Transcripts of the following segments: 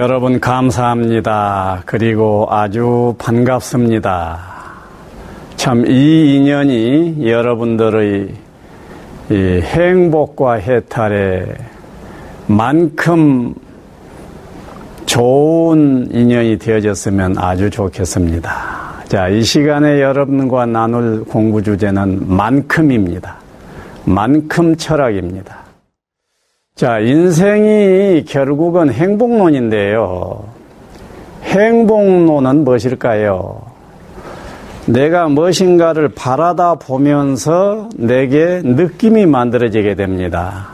여러분 감사합니다. 그리고 아주 반갑습니다. 참 이 인연이 여러분들의 행복과 해탈에 만큼 좋은 인연이 되어졌으면 아주 좋겠습니다. 자, 이 시간에 여러분과 나눌 공부 주제는 만큼입니다. 만큼 철학입니다. 자, 인생이 결국은 행복론인데요. 행복론은 무엇일까요? 내가 무엇인가를 바라다 보면서 내게 느낌이 만들어지게 됩니다.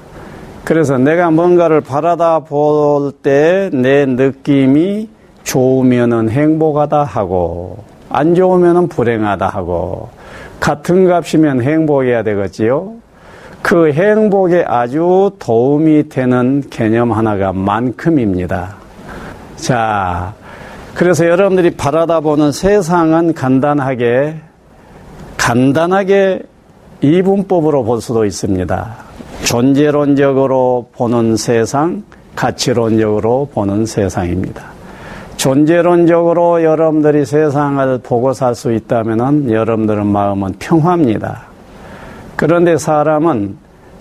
그래서 내가 뭔가를 바라다 볼 때 내 느낌이 좋으면은 행복하다 하고 안 좋으면은 불행하다 하고 같은 값이면 행복해야 되겠지요. 그 행복에 아주 도움이 되는 개념 하나가 만큼입니다. 자, 그래서 여러분들이 바라다 보는 세상은 간단하게, 간단하게 이분법으로 볼 수도 있습니다. 존재론적으로 보는 세상, 가치론적으로 보는 세상입니다. 존재론적으로 여러분들이 세상을 보고 살 수 있다면 여러분들의 마음은 평화입니다. 그런데 사람은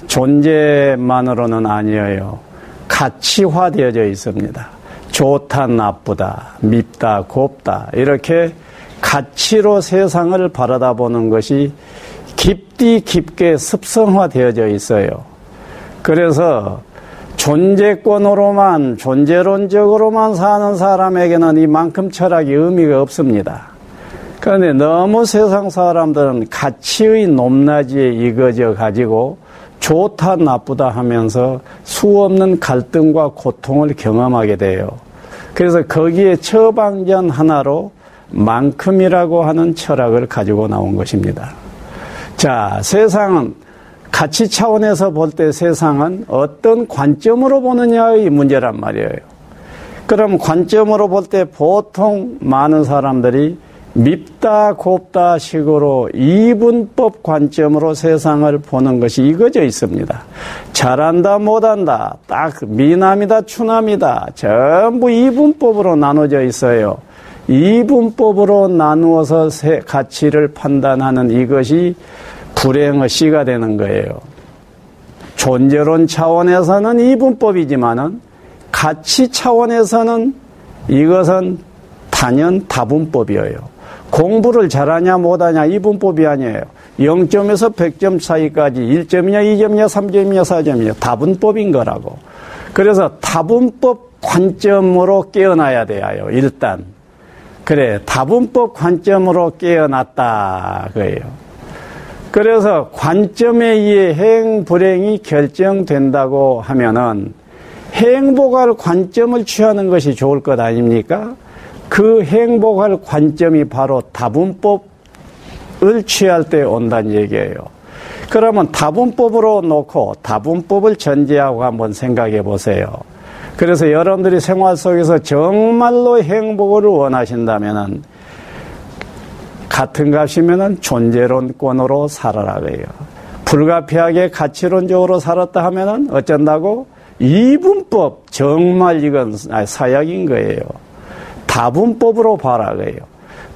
존재만으로는 아니에요. 가치화되어져 있습니다. 좋다, 나쁘다, 밉다, 곱다. 이렇게 가치로 세상을 바라다 보는 것이 깊디 깊게 습성화되어져 있어요. 그래서 존재권으로만, 존재론적으로만 사는 사람에게는 이만큼 철학이 의미가 없습니다. 그런데 너무 세상 사람들은 가치의 높낮이에 익어져 가지고 좋다 나쁘다 하면서 수없는 갈등과 고통을 경험하게 돼요. 그래서 거기에 처방전 하나로 만큼이라고 하는 철학을 가지고 나온 것입니다. 자, 세상은 가치 차원에서 볼 때 세상은 어떤 관점으로 보느냐의 문제란 말이에요. 그럼 관점으로 볼 때 보통 많은 사람들이 밉다 곱다 식으로 이분법 관점으로 세상을 보는 것이 이거져 있습니다. 잘한다 못한다 딱 미남이다 추남이다 전부 이분법으로 나눠져 있어요. 이분법으로 나누어서 가치를 판단하는 이것이 불행의 씨가 되는 거예요. 존재론 차원에서는 이분법이지만은 가치 차원에서는 이것은 단연 다분법이에요. 공부를 잘하냐 못하냐 이 분법이 아니에요. 0점에서 100점 사이까지 1점이냐 2점이냐 3점이냐 4점이냐 다분법인 거라고. 그래서 다분법 관점으로 깨어나야 돼요. 일단. 그래 다분법 관점으로 깨어났다 그예요. 그래서 관점에 의해 행 불행이 결정된다고 하면은 행복할 관점을 취하는 것이 좋을 것 아닙니까? 그 행복할 관점이 바로 다분법을 취할 때 온다는 얘기예요. 그러면 다분법으로 놓고 다분법을 전제하고 한번 생각해 보세요. 그래서 여러분들이 생활 속에서 정말로 행복을 원하신다면 같은 값이면 존재론권으로 살아라 그래요. 불가피하게 가치론적으로 살았다 하면 어쩐다고? 이분법 정말 이건 사약인 거예요. 다분법으로 봐라 그래요.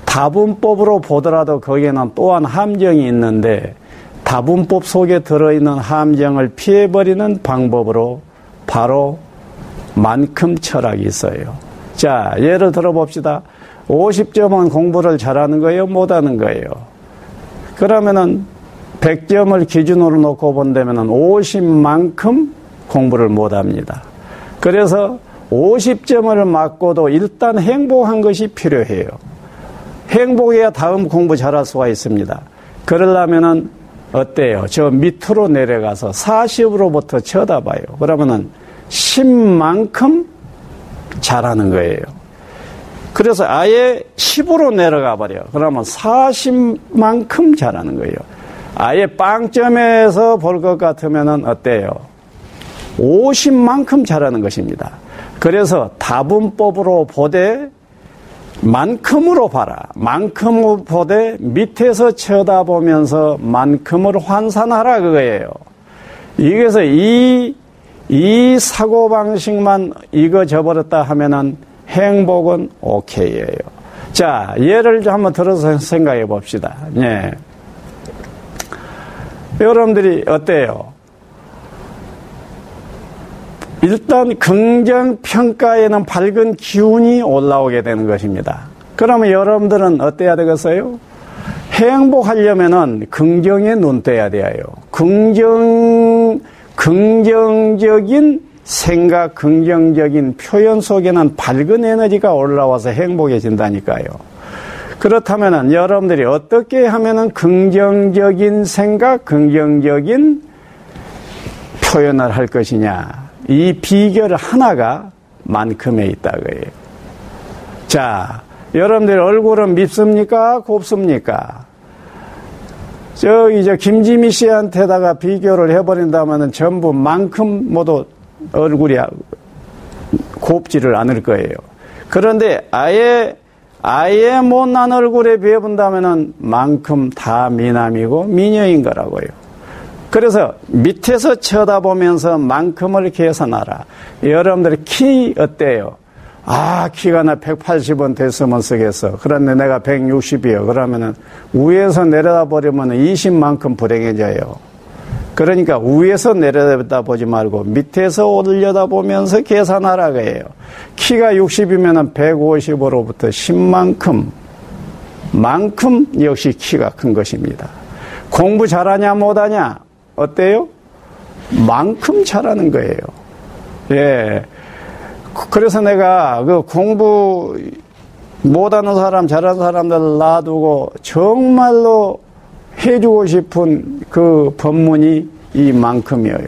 다분법으로 보더라도 거기에는 또한 함정이 있는데 다분법 속에 들어있는 함정을 피해버리는 방법으로 바로 만큼 철학이 있어요. 자, 예를 들어 봅시다. 50점은 공부를 잘하는 거예요? 못하는 거예요? 그러면은 100점을 기준으로 놓고 본다면 50만큼 공부를 못합니다. 그래서 50점을 맞고도 일단 행복한 것이 필요해요. 행복해야 다음 공부 잘할 수가 있습니다. 그러려면은 어때요? 저 밑으로 내려가서 40으로부터 쳐다봐요. 그러면은 10만큼 잘하는 거예요. 그래서 아예 10으로 내려가 버려. 그러면 40만큼 잘하는 거예요. 아예 빵점에서 볼 것 같으면은 어때요? 50만큼 잘하는 것입니다. 그래서 다분법으로 보되 만큼으로 봐라. 만큼으로 보되 밑에서 쳐다보면서 만큼을 환산하라 그거예요. 이게서 이 이 사고방식만 이거 저버렸다 하면은 행복은 오케이예요. 자, 예를 좀 한번 들어서 생각해 봅시다. 예. 여러분들이 어때요? 일단 긍정 평가에는 밝은 기운이 올라오게 되는 것입니다. 그러면 여러분들은 어때야 되겠어요? 행복하려면은 긍정에 눈 떼야 돼요. 긍정 긍정적인 생각, 긍정적인 표현 속에는 밝은 에너지가 올라와서 행복해진다니까요. 그렇다면 여러분들이 어떻게 하면은 긍정적인 생각, 긍정적인 표현을 할 것이냐. 이 비결 하나가 만큼에 있다고요. 자, 여러분들 얼굴은 밉습니까? 곱습니까? 저 김지미 씨한테다가 비교를 해버린다면 전부 만큼 모두 얼굴이 곱지를 않을 거예요. 그런데 아예 아예 못난 얼굴에 비해 본다면 만큼 다 미남이고 미녀인 거라고요. 그래서 밑에서 쳐다보면서 만큼을 계산하라. 여러분들 키 어때요? 아, 키가 나 180원 됐으면 쓰겠어. 그런데 내가 160이요. 그러면은 위에서 내려다 버리면 20만큼 불행해져요. 그러니까 위에서 내려다 보지 말고 밑에서 올려다 보면서 계산하라고 해요. 키가 60이면 150으로부터 10만큼, 만큼 역시 키가 큰 것입니다. 공부 잘하냐 못하냐 어때요? 만큼 잘하는 거예요. 예. 그래서 내가 그 공부 못하는 사람, 잘하는 사람들 놔두고 정말로 해주고 싶은 그 법문이 이만큼이에요.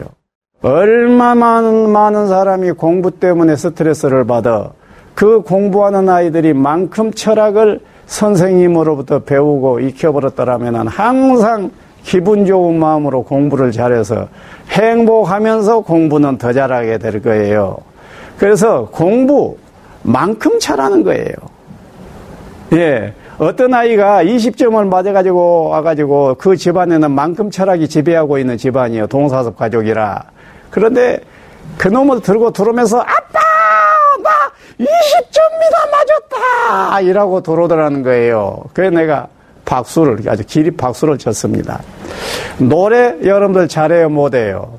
얼마나 많은 사람이 공부 때문에 스트레스를 받아 그 공부하는 아이들이 만큼 철학을 선생님으로부터 배우고 익혀버렸더라면 항상 기분 좋은 마음으로 공부를 잘해서 행복하면서 공부는 더 잘하게 될 거예요. 그래서 공부만큼 잘하는 거예요. 예. 어떤 아이가 20점을 맞아가지고 와가지고 그 집안에는 만큼 철학이 지배하고 있는 집안이에요. 동사섭 가족이라. 그런데 그 놈을 들고 들어오면서 아빠! 나 20점이나 맞았다! 이라고 들어오더라는 거예요. 그래서 내가 박수를, 아주 길이 박수를 쳤습니다. 노래 여러분들 잘해요, 못해요?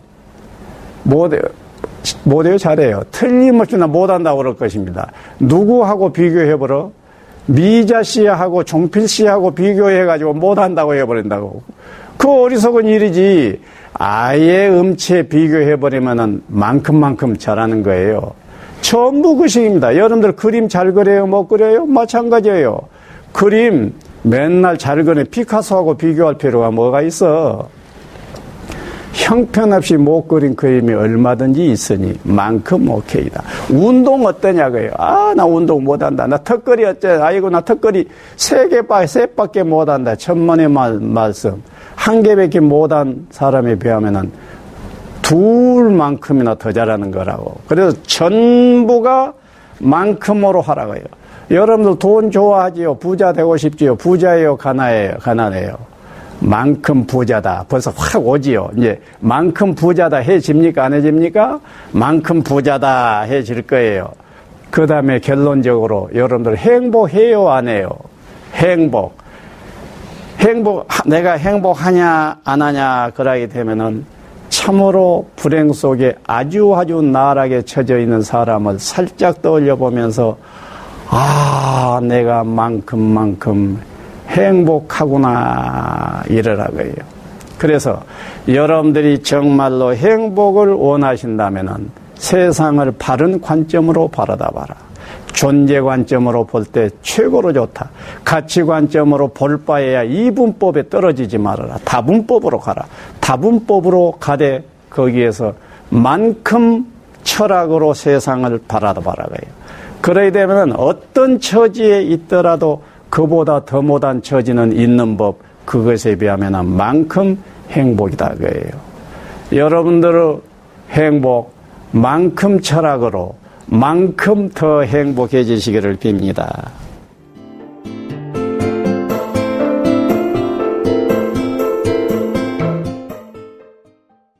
못해요. 못해요, 잘해요. 틀림없이 나 못한다고 그럴 것입니다. 누구하고 비교해보러? 미자 씨하고 종필 씨하고 비교해가지고 못한다고 해버린다고. 그 어리석은 일이지. 아예 음체 비교해버리면은 만큼만큼 잘하는 거예요. 전부 그 식입니다. 여러분들 그림 잘 그려요? 못 그려요? 마찬가지예요. 그림 맨날 잘 그려 피카소하고 비교할 필요가 뭐가 있어? 형편없이 못 그린 그림이 얼마든지 있으니 만큼 오케이다. 운동 어떠냐고요. 아, 나 운동 못한다. 나 턱걸이 어째? 아이고, 나 턱걸이 세 개밖에, 셋밖에 못한다. 천만의 말, 말씀. 한 개밖에 못한 사람에 비하면은 둘만큼이나 더 잘하는 거라고. 그래서 전부가 만큼으로 하라고요. 여러분들 돈 좋아하지요? 부자 되고 싶지요? 부자예요? 가난해요? 가난해요? 만큼 부자다. 벌써 확 오지요. 이제 만큼 부자다 해집니까? 안 해집니까? 만큼 부자다 해질 거예요. 그 다음에 결론적으로 여러분들 행복해요? 안 해요? 행복. 행복, 내가 행복하냐, 안 하냐, 그러게 되면은 참으로 불행 속에 아주 아주 나락에 처져 있는 사람을 살짝 떠올려 보면서 아, 내가 만큼만큼 행복하구나 이러라고요. 그래서 여러분들이 정말로 행복을 원하신다면 세상을 바른 관점으로 바라다 봐라. 존재 관점으로 볼 때 최고로 좋다. 가치 관점으로 볼 바에야 이분법에 떨어지지 말아라. 다분법으로 가라. 다분법으로 가되 거기에서 만큼 철학으로 세상을 바라다 봐라고요. 그래야 되면 어떤 처지에 있더라도 그보다 더 못한 처지는 있는 법, 그것에 비하면 만큼 행복이다 그예요. 여러분들의 행복, 만큼 철학으로, 만큼 더 행복해지시기를 빕니다.